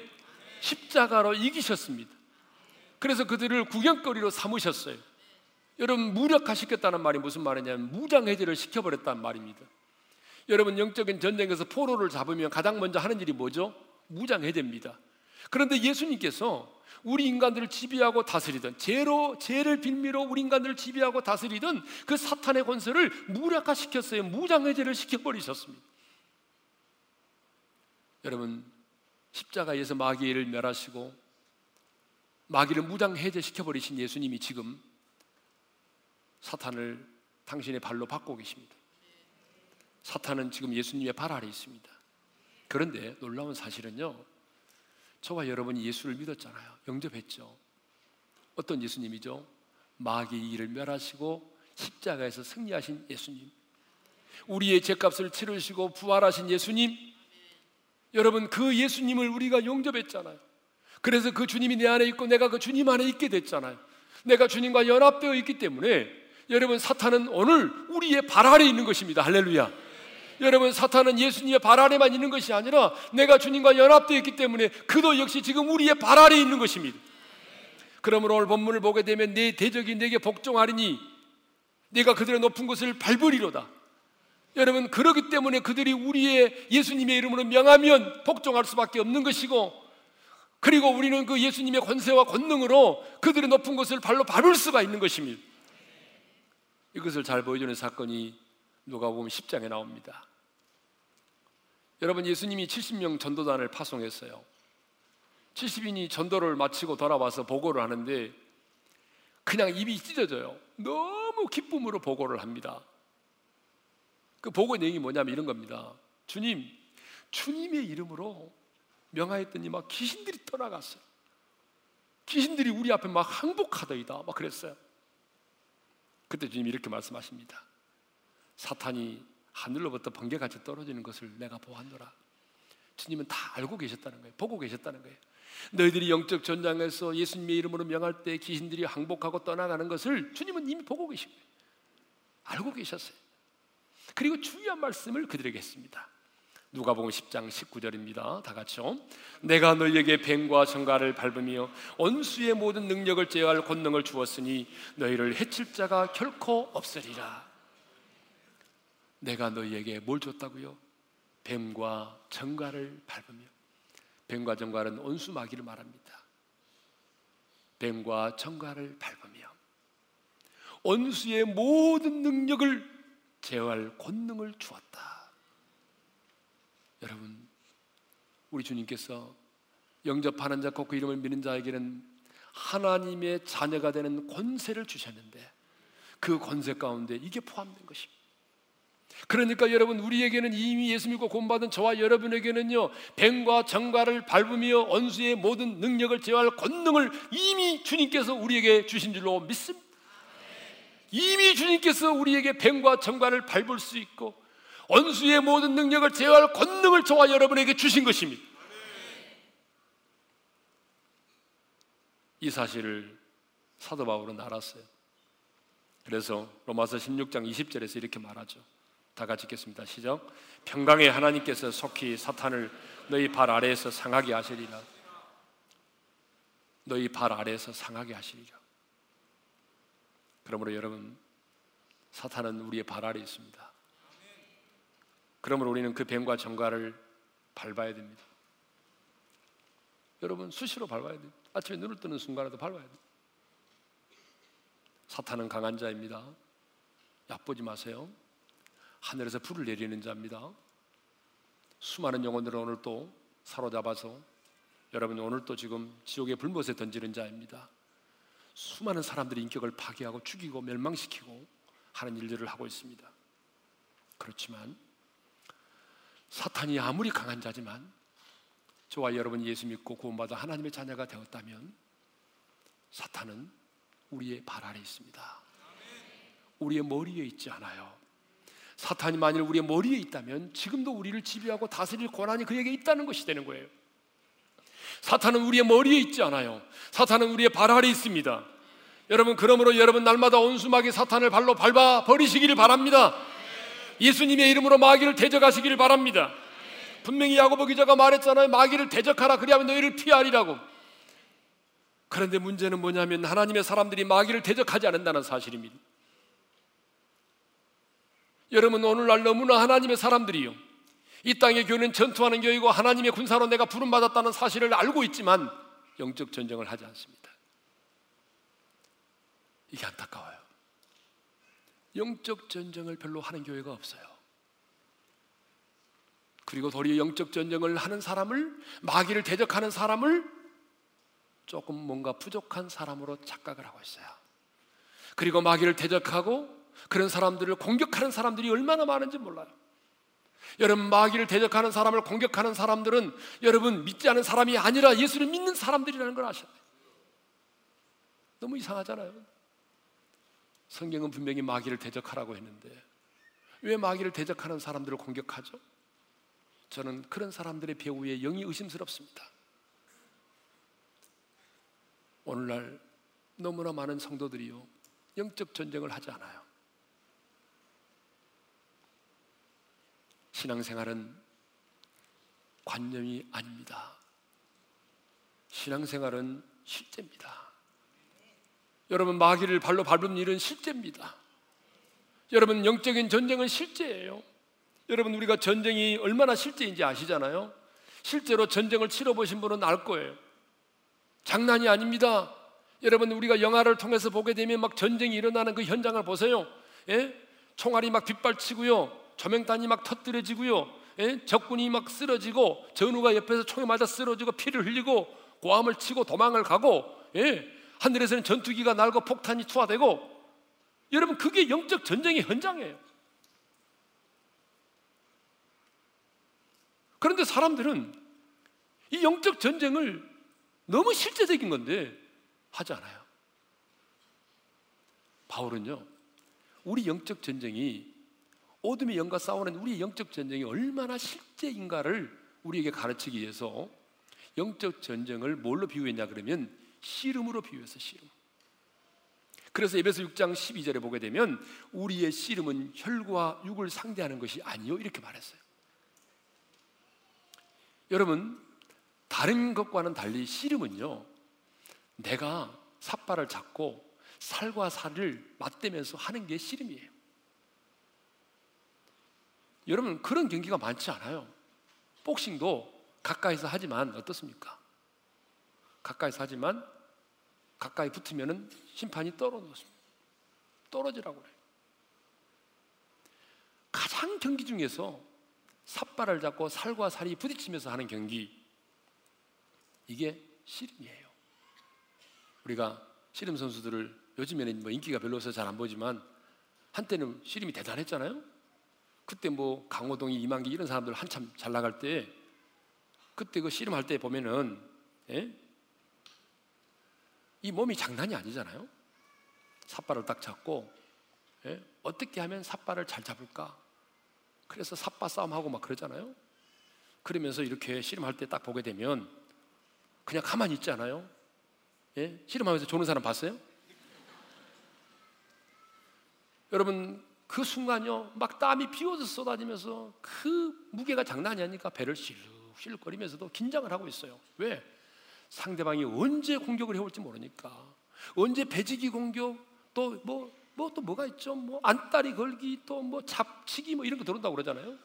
십자가로 이기셨습니다. 그래서 그들을 구경거리로 삼으셨어요. 여러분 무력화시켰다는 말이 무슨 말이냐면 무장해제를 시켜버렸다는 말입니다. 여러분 영적인 전쟁에서 포로를 잡으면 가장 먼저 하는 일이 뭐죠? 무장해제입니다. 그런데 예수님께서 우리 인간들을 지배하고 다스리던 죄로 죄를 빌미로 우리 인간들을 지배하고 다스리던 그 사탄의 권세를 무력화시켰어요. 무장해제를 시켜버리셨습니다. 여러분 십자가에서 마귀를 멸하시고 마귀를 무장해제 시켜 버리신 예수님이 지금 사탄을 당신의 발로 받고 계십니다. 사탄은 지금 예수님의 발 아래 있습니다. 그런데 놀라운 사실은요, 저와 여러분이 예수를 믿었잖아요. 영접했죠. 어떤 예수님이죠? 마귀의 일을 멸하시고 십자가에서 승리하신 예수님. 우리의 죄값을 치르시고 부활하신 예수님. 여러분, 그 예수님을 우리가 영접했잖아요. 그래서 그 주님이 내 안에 있고 내가 그 주님 안에 있게 됐잖아요. 내가 주님과 연합되어 있기 때문에 여러분 사탄은 오늘 우리의 발 아래 있는 것입니다. 할렐루야. 여러분 사탄은 예수님의 발 아래만 있는 것이 아니라 내가 주님과 연합되어 있기 때문에 그도 역시 지금 우리의 발 아래 있는 것입니다. 그러므로 오늘 본문을 보게 되면 내 대적이 내게 복종하리니 내가 그들의 높은 곳을 밟으리로다. 여러분 그러기 때문에 그들이 우리의 예수님의 이름으로 명하면 복종할 수밖에 없는 것이고 그리고 우리는 그 예수님의 권세와 권능으로 그들의 높은 곳을 발로 밟을 수가 있는 것입니다. 이것을 잘 보여주는 사건이 누가 보면 10장에 나옵니다. 여러분 예수님이 70명 전도단을 파송했어요. 70인이 전도를 마치고 돌아와서 보고를 하는데 그냥 입이 찢어져요. 너무 기쁨으로 보고를 합니다. 그 보고 내용이 뭐냐면 이런 겁니다. 주님, 주님의 이름으로 명하였더니 막 귀신들이 떠나갔어요. 귀신들이 우리 앞에 막 항복하더이다. 막 그랬어요. 그때 주님이 이렇게 말씀하십니다. 사탄이 하늘로부터 번개같이 떨어지는 것을 내가 보았노라. 주님은 다 알고 계셨다는 거예요. 보고 계셨다는 거예요. 너희들이 영적 전장에서 예수님의 이름으로 명할 때 귀신들이 항복하고 떠나가는 것을 주님은 이미 보고 계신 거예요. 알고 계셨어요. 그리고 중요한 말씀을 그들에게 했습니다. 누가복음 10장 19절입니다. 다 같이요. 내가 너희에게 뱀과 정갈을 밟으며 원수의 모든 능력을 제어할 권능을 주었으니 너희를 해칠 자가 결코 없으리라. 내가 너희에게 뭘 줬다고요? 뱀과 정갈을 밟으며 뱀과 정갈은 온수 마귀를 말합니다. 뱀과 정갈을 밟으며 온수의 모든 능력을 제어할 권능을 주었다. 여러분, 우리 주님께서 영접하는 자, 곧 그 이름을 믿는 자에게는 하나님의 자녀가 되는 권세를 주셨는데 그 권세 가운데 이게 포함된 것입니다. 그러니까 여러분 우리에게는 이미 예수 믿고 구원받은 저와 여러분에게는요 뱀과 정과를 밟으며 원수의 모든 능력을 제어할 권능을 이미 주님께서 우리에게 주신 줄로 믿습니다. 이미 주님께서 우리에게 뱀과 정과를 밟을 수 있고 원수의 모든 능력을 제어할 권능을 저와 여러분에게 주신 것입니다. 이 사실을 사도 바울은 알았어요. 그래서 로마서 16장 20절에서 이렇게 말하죠. 다 같이 읽겠습니다. 시작. 평강의 하나님께서 속히 사탄을 너희 발 아래에서 상하게 하시리라. 너희 발 아래에서 상하게 하시리라. 그러므로 여러분 사탄은 우리의 발 아래 있습니다. 그러므로 우리는 그 뱀과 정갈을 밟아야 됩니다. 여러분 수시로 밟아야 돼요. 아침에 눈을 뜨는 순간에도 밟아야 돼요. 사탄은 강한 자입니다. 얕보지 마세요. 하늘에서 불을 내리는 자입니다. 수많은 영혼들을 오늘 또 사로잡아서 여러분 오늘 또 지금 지옥의 불못에 던지는 자입니다. 수많은 사람들의 인격을 파괴하고 죽이고 멸망시키고 하는 일들을 하고 있습니다. 그렇지만 사탄이 아무리 강한 자지만 저와 여러분 예수 믿고 구원받아 하나님의 자녀가 되었다면 사탄은 우리의 발 아래 있습니다. 우리의 머리에 있지 않아요. 사탄이 만일 우리의 머리에 있다면 지금도 우리를 지배하고 다스릴 권한이 그에게 있다는 것이 되는 거예요. 사탄은 우리의 머리에 있지 않아요. 사탄은 우리의 발 아래 있습니다. 여러분 그러므로 여러분 날마다 온수막이 사탄을 발로 밟아 버리시기를 바랍니다. 예수님의 이름으로 마귀를 대적하시기를 바랍니다. 분명히 야고보 기자가 말했잖아요. 마귀를 대적하라 그리하면 너희를 피하리라고. 그런데 문제는 뭐냐면 하나님의 사람들이 마귀를 대적하지 않는다는 사실입니다. 여러분 오늘날 너무나 하나님의 사람들이요. 이 땅의 교회는 전투하는 교회고 하나님의 군사로 내가 부름받았다는 사실을 알고 있지만 영적 전쟁을 하지 않습니다. 이게 안타까워요. 영적 전쟁을 별로 하는 교회가 없어요. 그리고 도리어 영적 전쟁을 하는 사람을 마귀를 대적하는 사람을 조금 뭔가 부족한 사람으로 착각을 하고 있어요. 그리고 마귀를 대적하고 그런 사람들을 공격하는 사람들이 얼마나 많은지 몰라요. 여러분 마귀를 대적하는 사람을 공격하는 사람들은 여러분 믿지 않은 사람이 아니라 예수를 믿는 사람들이라는 걸 아셔야 돼요. 너무 이상하잖아요. 성경은 분명히 마귀를 대적하라고 했는데 왜 마귀를 대적하는 사람들을 공격하죠? 저는 그런 사람들의 배후에 영이 의심스럽습니다. 오늘날 너무나 많은 성도들이요 영적 전쟁을 하지 않아요. 신앙생활은 관념이 아닙니다. 신앙생활은 실제입니다. 여러분 마귀를 발로 밟은 일은 실제입니다. 여러분 영적인 전쟁은 실제예요. 여러분 우리가 전쟁이 얼마나 실제인지 아시잖아요. 실제로 전쟁을 치러 보신 분은 알 거예요. 장난이 아닙니다. 여러분 우리가 영화를 통해서 보게 되면 막 전쟁이 일어나는 그 현장을 보세요. 예? 총알이 막 빗발치고요. 조명단이 막 터뜨려지고요. 예? 적군이 막 쓰러지고 전우가 옆에서 총에 맞아 쓰러지고 피를 흘리고 고함을 치고 도망을 가고 예? 하늘에서는 전투기가 날고 폭탄이 투하되고 여러분 그게 영적 전쟁의 현장이에요. 그런데 사람들은 이 영적 전쟁을 너무 실제적인 건데 하지 않아요. 바울은요, 우리 영적 전쟁이 어둠의 영과 싸우는 우리의 영적 전쟁이 얼마나 실제인가를 우리에게 가르치기 위해서 영적 전쟁을 뭘로 비유했냐 그러면 씨름으로 비유해서 씨름. 그래서 에베소 6장 12절에 보게 되면 우리의 씨름은 혈과 육을 상대하는 것이 아니요 이렇게 말했어요. 여러분 다른 것과는 달리 씨름은요 내가 삿발을 잡고 살과 살을 맞대면서 하는 게 씨름이에요. 여러분 그런 경기가 많지 않아요. 복싱도 가까이서 하지만 어떻습니까? 가까이서 하지만 가까이 붙으면은 심판이 떨어졌습니다. 떨어지라고 그래요. 가장 경기 중에서 삿발을 잡고 살과 살이 부딪히면서 하는 경기 이게 씨름이에요. 우리가 씨름 선수들을 요즘에는 뭐 인기가 별로 없어서 잘 안 보지만 한때는 씨름이 대단했잖아요. 그때 뭐 강호동이 이만기 이런 사람들 한참 잘 나갈 때 그때 그 씨름할 때 보면은 예? 이 몸이 장난이 아니잖아요. 삿발을 딱 잡고 예? 어떻게 하면 삿발을 잘 잡을까? 그래서 삿바 싸움하고 막 그러잖아요. 그러면서 이렇게 씨름할 때 딱 보게 되면 그냥 가만히 있지 않아요? 예? 씨름하면서 조는 사람 봤어요? 여러분 그 순간요 막 땀이 비워서 쏟아지면서 그 무게가 장난이 아니니까 배를 실룩실룩거리면서도 긴장을 하고 있어요. 왜? 상대방이 언제 공격을 해올지 모르니까 언제 배지기 공격 또 뭐 뭐 또 뭐가 있죠? 뭐 안다리 걸기 또 뭐 잡치기 뭐 이런 거 들어온다고 그러잖아요.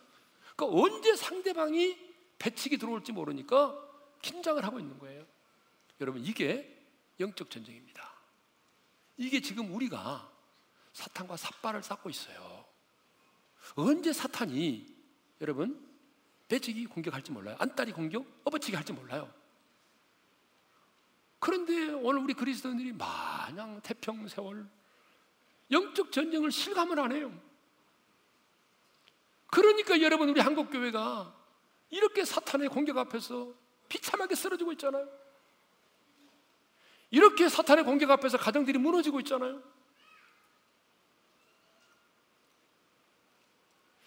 그러니까 언제 상대방이 배치기 들어올지 모르니까 긴장을 하고 있는 거예요. 여러분 이게 영적 전쟁입니다. 이게 지금 우리가 사탄과 삿발을 쌓고 있어요. 언제 사탄이 여러분 배치기 공격할지 몰라요. 안다리 공격, 업어치기 할지 몰라요. 그런데 오늘 우리 그리스도인들이 마냥 태평 세월 영적 전쟁을 실감을 안 해요. 그러니까 여러분 우리 한국 교회가 이렇게 사탄의 공격 앞에서 비참하게 쓰러지고 있잖아요. 이렇게 사탄의 공격 앞에서 가정들이 무너지고 있잖아요.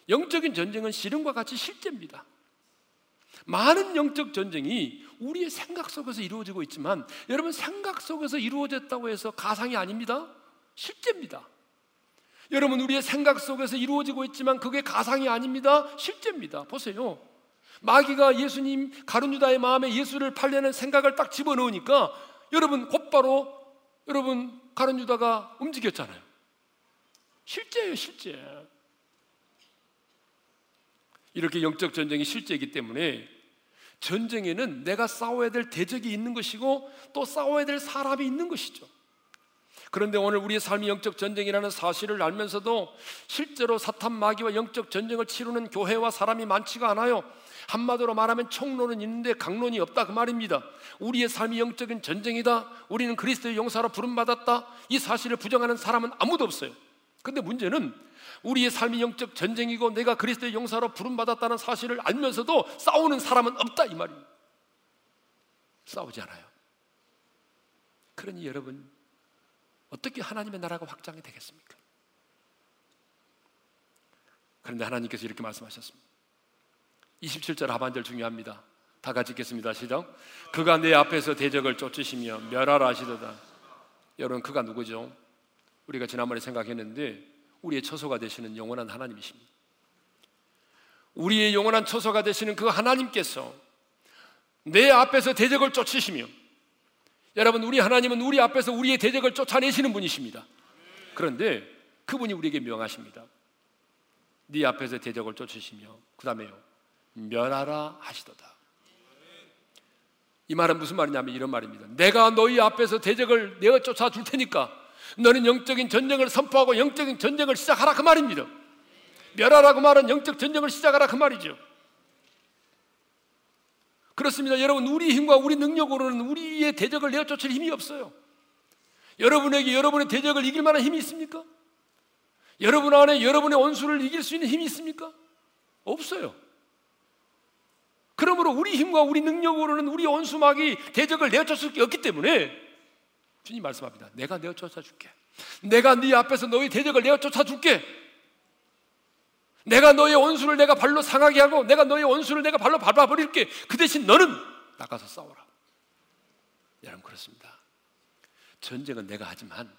영적인 전쟁은 실험과 같이 실제입니다. 많은 영적 전쟁이 우리의 생각 속에서 이루어지고 있지만 여러분 생각 속에서 이루어졌다고 해서 가상이 아닙니다. 실제입니다. 여러분 우리의 생각 속에서 이루어지고 있지만 그게 가상이 아닙니다. 실제입니다. 보세요. 마귀가 예수님 가룟 유다의 마음에 예수를 팔려는 생각을 딱 집어넣으니까 여러분 곧바로 여러분 가룟 유다가 움직였잖아요. 실제예요, 실제. 이렇게 영적 전쟁이 실제이기 때문에 전쟁에는 내가 싸워야 될 대적이 있는 것이고 또 싸워야 될 사람이 있는 것이죠. 그런데 오늘 우리의 삶이 영적 전쟁이라는 사실을 알면서도 실제로 사탄 마귀와 영적 전쟁을 치르는 교회와 사람이 많지가 않아요. 한마디로 말하면 총론은 있는데 강론이 없다 그 말입니다. 우리의 삶이 영적인 전쟁이다. 우리는 그리스도의 용사로 부름받았다. 이 사실을 부정하는 사람은 아무도 없어요. 근데 문제는 우리의 삶이 영적 전쟁이고 내가 그리스도의 용사로 부름받았다는 사실을 알면서도 싸우는 사람은 없다 이 말입니다. 싸우지 않아요. 그러니 여러분 어떻게 하나님의 나라가 확장이 되겠습니까? 그런데 하나님께서 이렇게 말씀하셨습니다. 27절 하반절 중요합니다. 다 같이 읽겠습니다. 시작. 그가 내 앞에서 대적을 쫓으시며 멸하라 하시도다. 여러분 그가 누구죠? 우리가 지난번에 생각했는데 우리의 처소가 되시는 영원한 하나님이십니다. 우리의 영원한 처소가 되시는 그 하나님께서 내 앞에서 대적을 쫓으시며 여러분 우리 하나님은 우리 앞에서 우리의 대적을 쫓아내시는 분이십니다. 그런데 그분이 우리에게 명하십니다. 네 앞에서 대적을 쫓으시며 그 다음에요 멸하라 하시도다. 이 말은 무슨 말이냐면 이런 말입니다. 내가 너희 앞에서 대적을 내어 쫓아 줄 테니까 너는 영적인 전쟁을 선포하고 영적인 전쟁을 시작하라 그 말입니다. 멸하라고 말은 영적 전쟁을 시작하라 그 말이죠. 그렇습니다. 여러분, 우리 힘과 우리 능력으로는 우리의 대적을 내어 쫓을 힘이 없어요. 여러분에게 여러분의 대적을 이길 만한 힘이 있습니까? 여러분 안에 여러분의 원수를 이길 수 있는 힘이 있습니까? 없어요. 그러므로 우리 힘과 우리 능력으로는 우리 원수막이 대적을 내어 쫓을 게 없기 때문에 주님 말씀합니다. 내가 내어 쫓아줄게. 내가 네 앞에서 너희 대적을 내어 쫓아줄게. 내가 너의 원수를 내가 발로 상하게 하고 내가 너의 원수를 내가 발로 밟아버릴게. 그 대신 너는 나가서 싸워라. 여러분 그렇습니다. 전쟁은 내가 하지만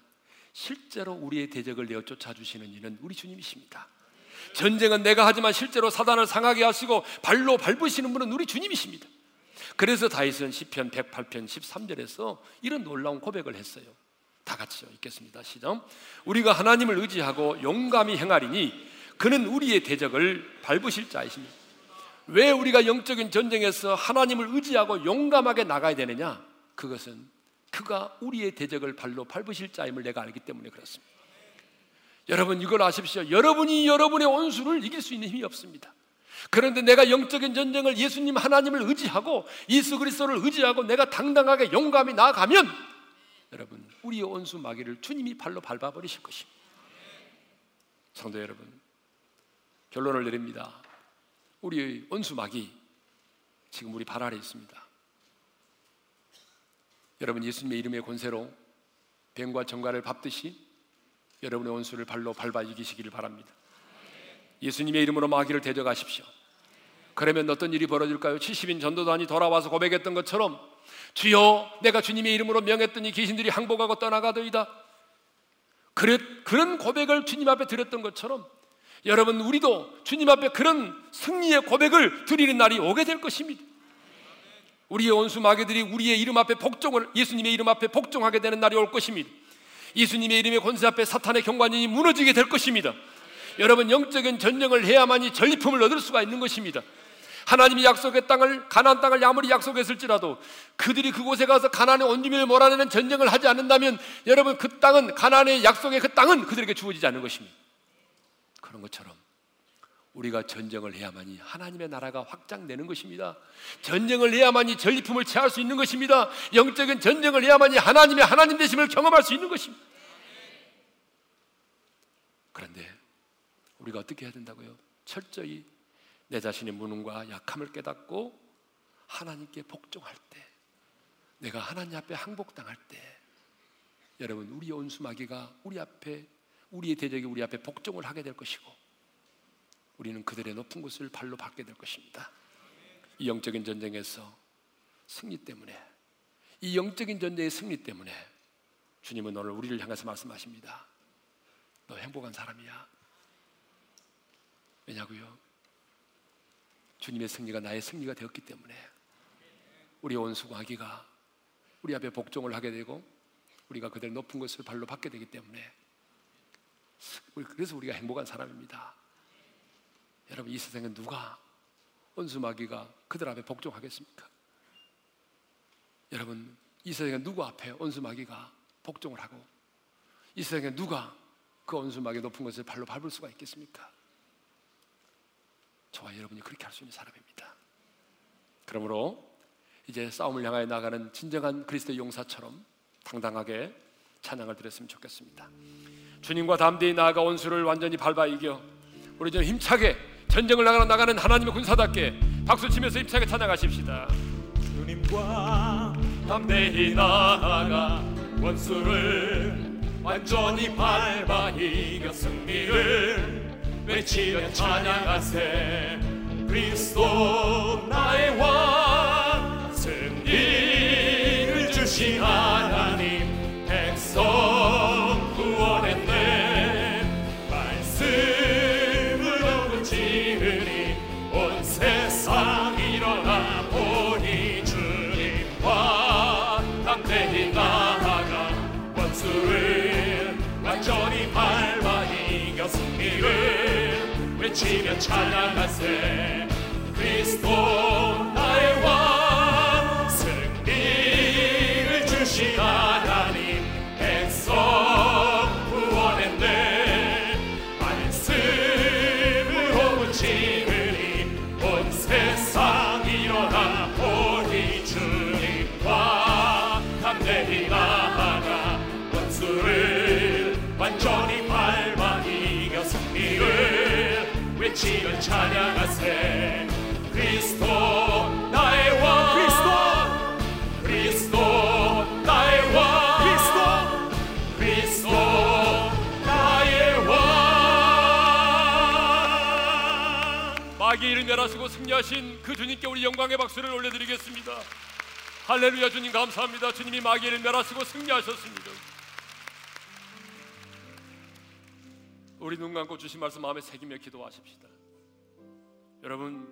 실제로 우리의 대적을 내어 쫓아주시는 이는 우리 주님이십니다. 전쟁은 내가 하지만 실제로 사단을 상하게 하시고 발로 밟으시는 분은 우리 주님이십니다. 그래서 다윗은 시편 108편 13절에서 이런 놀라운 고백을 했어요. 다 같이요. 읽겠습니다. 시작. 우리가 하나님을 의지하고 용감히 행하리니 그는 우리의 대적을 밟으실 자이십니다. 왜 우리가 영적인 전쟁에서 하나님을 의지하고 용감하게 나가야 되느냐? 그것은 그가 우리의 대적을 발로 밟으실 자임을 내가 알기 때문에 그렇습니다. 여러분 이걸 아십시오. 여러분이 여러분의 원수를 이길 수 있는 힘이 없습니다. 그런데 내가 영적인 전쟁을 예수님 하나님을 의지하고 예수 그리스도를 의지하고 내가 당당하게 용감히 나아가면 여러분 우리의 원수 마귀를 주님이 발로 밟아 버리실 것입니다. 성도 여러분 결론을 내립니다. 우리의 원수막이 지금 우리 발 아래 있습니다. 여러분 예수님의 이름의 권세로 뱀과 정갈을 밟듯이 여러분의 원수를 발로 밟아 이기시기를 바랍니다. 예수님의 이름으로 마귀를 대적하십시오. 그러면 어떤 일이 벌어질까요? 70인 전도단이 돌아와서 고백했던 것처럼 주여 내가 주님의 이름으로 명했더니 귀신들이 항복하고 떠나가더이다. 그런 고백을 주님 앞에 드렸던 것처럼 여러분 우리도 주님 앞에 그런 승리의 고백을 드리는 날이 오게 될 것입니다. 우리의 원수 마귀들이 우리의 이름 앞에 복종을 예수님의 이름 앞에 복종하게 되는 날이 올 것입니다. 예수님의 이름의 권세 앞에 사탄의 경관이 무너지게 될 것입니다. 여러분 영적인 전쟁을 해야만이 전리품을 얻을 수가 있는 것입니다. 하나님이 약속의 땅을 가나안 땅을 아무리 약속했을지라도 그들이 그곳에 가서 가나안의 온유민을 몰아내는 전쟁을 하지 않는다면 여러분 그 땅은 가나안의 약속의 그 땅은 그들에게 주어지지 않는 것입니다. 그런 것처럼 우리가 전쟁을 해야만이 하나님의 나라가 확장되는 것입니다. 전쟁을 해야만이 전리품을 취할 수 있는 것입니다. 영적인 전쟁을 해야만이 하나님의 하나님 되심을 경험할 수 있는 것입니다. 그런데 우리가 어떻게 해야 된다고요? 철저히 내 자신의 무능과 약함을 깨닫고 하나님께 복종할 때, 내가 하나님 앞에 항복당할 때, 여러분 우리 온수 마귀가 우리 앞에 우리의 대적이 우리 앞에 복종을 하게 될 것이고, 우리는 그들의 높은 곳을 발로 밟게 될 것입니다. 이 영적인 전쟁에서 승리 때문에, 이 영적인 전쟁의 승리 때문에 주님은 오늘 우리를 향해서 말씀하십니다. 너 행복한 사람이야. 왜냐고요? 주님의 승리가 나의 승리가 되었기 때문에 우리 원수 마귀가 우리 앞에 복종을 하게 되고 우리가 그들 높은 것을 발로 받게 되기 때문에 그래서 우리가 행복한 사람입니다. 여러분 이 세상에 누가 원수 마귀가 그들 앞에 복종하겠습니까? 여러분 이 세상에 누구 앞에 원수 마귀가 복종을 하고 이 세상에 누가 그 원수 마귀 높은 것을 발로 밟을 수가 있겠습니까? 저와 여러분이 그렇게 할 수 있는 사람입니다. 그러므로 이제 싸움을 향하여 나가는 진정한 그리스도의 용사처럼 당당하게 찬양을 드렸으면 좋겠습니다. 주님과 담대히 나아가 원수를 완전히 밟아 이겨 우리 좀 힘차게 전쟁을 나가는 나가는 하나님의 군사답게 박수 치면서 힘차게 찬양하십시다. 주님과 담대히 나아가 원수를 완전히 밟아 이겨 승리를 외치며 찬양하세. 그리스도 나의 왕 승리를 주신 하나 외치며 찬양하세. 그리스도 나의 왕 승리를 하 일 멸하시고 승리하신 그 주님께 우리 영광의 박수를 올려드리겠습니다. 할렐루야 주님 감사합니다. 주님이 마귀를 멸하시고 승리하셨습니다. 우리 눈 감고 주신 말씀 마음에 새기며 기도하십시다. 여러분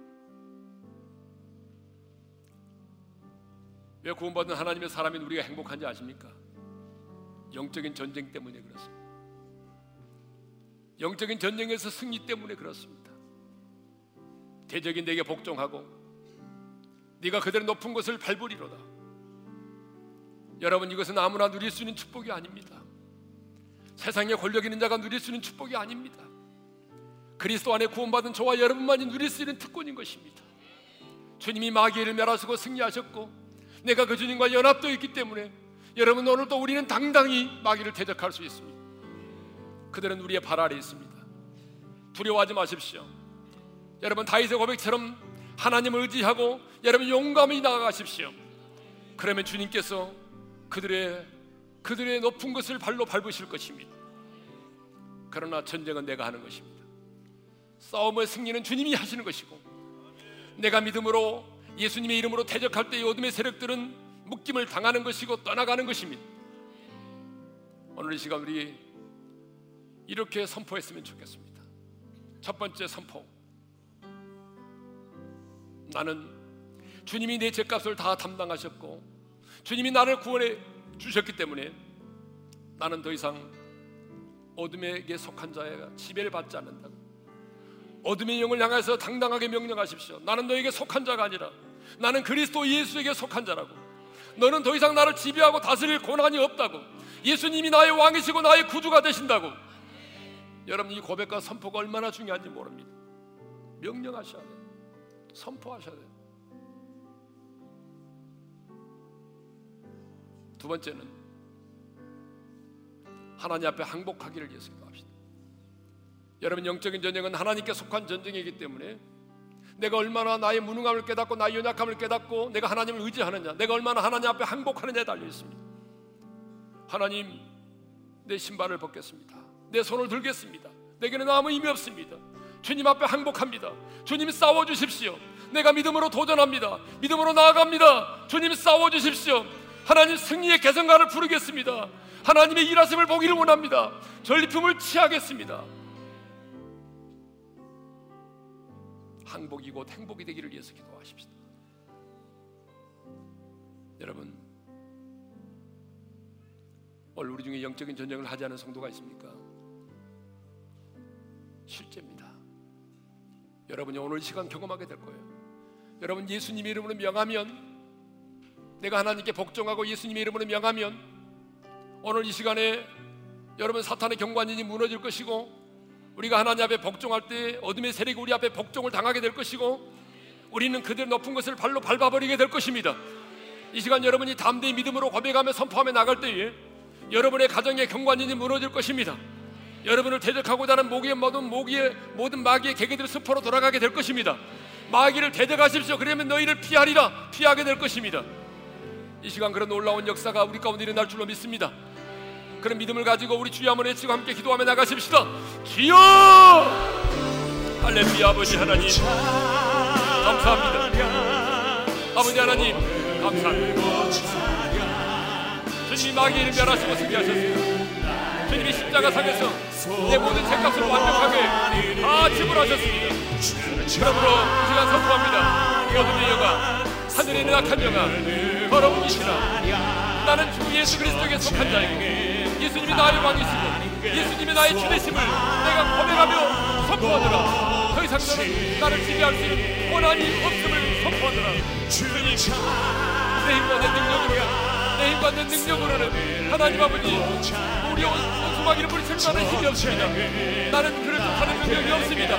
왜 구원받은 하나님의 사람인 우리가 행복한지 아십니까? 영적인 전쟁 때문에 그렇습니다. 영적인 전쟁에서 승리 때문에 그렇습니다. 대적인 내게 복종하고 네가 그대로 높은 것을 밟으리로다. 여러분 이것은 아무나 누릴 수 있는 축복이 아닙니다. 세상에 권력 있는 자가 누릴 수 있는 축복이 아닙니다. 그리스도 안에 구원받은 저와 여러분만이 누릴 수 있는 특권인 것입니다. 주님이 마귀를 멸하시고 승리하셨고 내가 그 주님과 연합되어 있기 때문에 여러분 오늘도 우리는 당당히 마귀를 대적할 수 있습니다. 그들은 우리의 발 아래 있습니다. 두려워하지 마십시오. 여러분 다윗의 고백처럼 하나님을 의지하고 여러분 용감히 나아가십시오. 그러면 주님께서 그들의 그들의 높은 것을 발로 밟으실 것입니다. 그러나 전쟁은 내가 하는 것입니다. 싸움의 승리는 주님이 하시는 것이고 내가 믿음으로 예수님의 이름으로 대적할 때 어둠의 세력들은 묶임을 당하는 것이고 떠나가는 것입니다. 오늘 이 시간 우리 이렇게 선포했으면 좋겠습니다. 첫 번째 선포. 나는 주님이 내 죄값을 다 담당하셨고 주님이 나를 구원해 주셨기 때문에 나는 더 이상 어둠에게 속한 자가 지배를 받지 않는다고. 어둠의 영을 향해서 당당하게 명령하십시오. 나는 너에게 속한 자가 아니라 나는 그리스도 예수에게 속한 자라고. 너는 더 이상 나를 지배하고 다스릴 권한이 없다고. 예수님이 나의 왕이시고 나의 구주가 되신다고. 여러분 이 고백과 선포가 얼마나 중요한지 모릅니다. 명령하셔야 돼요. 선포하셔야 돼요. 두 번째는 하나님 앞에 항복하기를 위해서 기도합시다. 여러분 영적인 전쟁은 하나님께 속한 전쟁이기 때문에 내가 얼마나 나의 무능함을 깨닫고 나의 연약함을 깨닫고 내가 하나님을 의지하느냐 내가 얼마나 하나님 앞에 항복하느냐에 달려 있습니다. 하나님 내 신발을 벗겠습니다. 내 손을 들겠습니다. 내게는 아무 의미 없습니다. 주님 앞에 항복합니다. 주님 싸워 주십시오. 내가 믿음으로 도전합니다. 믿음으로 나아갑니다. 주님 싸워 주십시오. 하나님 승리의 개성가를 부르겠습니다. 하나님의 일하심을 보기를 원합니다. 전리품을 취하겠습니다. 항복이 곧 행복이 되기를 위해서 기도하십시다. 여러분, 오늘 우리 중에 영적인 전쟁을 하지 않은 성도가 있습니까? 실제입니다. 여러분이 오늘 시간 경험하게 될 거예요. 여러분 예수님의 이름으로 명하면 내가 하나님께 복종하고 예수님의 이름으로 명하면 오늘 이 시간에 여러분 사탄의 경관인이 무너질 것이고 우리가 하나님 앞에 복종할 때 어둠의 세력이 우리 앞에 복종을 당하게 될 것이고 우리는 그들 높은 것을 발로 밟아버리게 될 것입니다. 이 시간 여러분이 담대히 믿음으로 고백하며 선포하며 나갈 때에 여러분의 가정의 경관인이 무너질 것입니다. 여러분을 대적하고자 하는 모기의 모든 모기의 모든 마귀의 개개들이 수포로 돌아가게 될 것입니다. 마귀를 대적하십시오. 그러면 너희를 피하리라 피하게 될 것입니다. 이 시간 그런 놀라운 역사가 우리 가운데 일어날 줄로 믿습니다. 그런 믿음을 가지고 우리 주여 한번 외치고 함께 기도하며 나가십시다. 주여! 할렐루야 아버지 하나님 감사합니다. 아버지 하나님 감사합니다. 주님 마귀를 멸하시고 승리하셨습니다. 주님이 십자가 상에서 내 모든 죄값을 완벽하게 다 지불하셨습니다. 그러므로 이 시간 선포합니다. 어둠의 영아 하늘에 있는 악한 영아 더러움이시라 나는 주 예수 그리스도에게 속한 자이고 예수님이 나의 왕이시고 예수님이 나의 주 되심을 내가 고백하며 선포하노라 더 이상 너는 나를 지배할 수 있는 권한이 없음을 선포하노라 주님 내 힘과 내 능력으로 내 힘과 내 능력으로는 하나님 아버지 우리 원수마귀를 부리칠 만한 힘이 없습니다. 나는 그를 쫓아는 능력이 없습니다.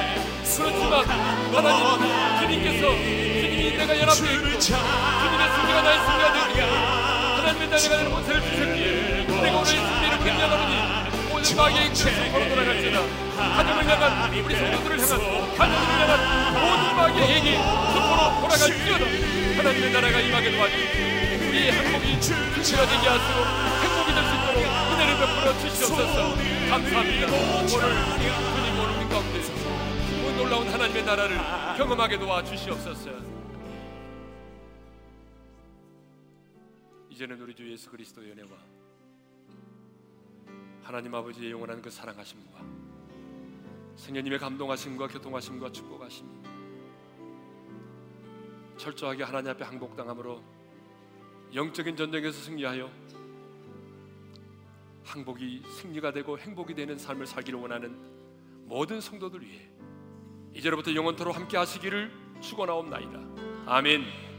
그렇지만 하나님 주님께서 주님이 내가 연합되어 있고 주님의 승리가 나의 승리가 되니까 하나님의 나라가 되는 모세를 주셨기에 내가 오늘 승리를 굉장하노니 모든 마귀의 그릇을 걸어 돌아갈지라. 가정을 향한 우리 성도들을 향한 가정을 향한 모든 마귀의 얘기 수포로 돌아갈지어다. 하나님의 나라가 임하게 도와주시고 우리의 행복이 되게 하시고 행복이 될 수 있도록 은혜를 베풀어 주시옵소서. 감사합니다. 오늘 주님 오늘 우리 가운데 그 놀라운 하나님의 나라를 경험하게 도와주시옵소서. 이제는 우리 주 예수 그리스도의 은혜와 하나님 아버지의 영원한 그 사랑하심과 성령님의 감동하심과 교통하심과 축복하심 철저하게 하나님 앞에 항복당함으로 영적인 전쟁에서 승리하여 항복이 승리가 되고 행복이 되는 삶을 살기를 원하는 모든 성도들 위해 이제로부터 영원토록 함께 하시기를 축원하옵나이다. 아멘.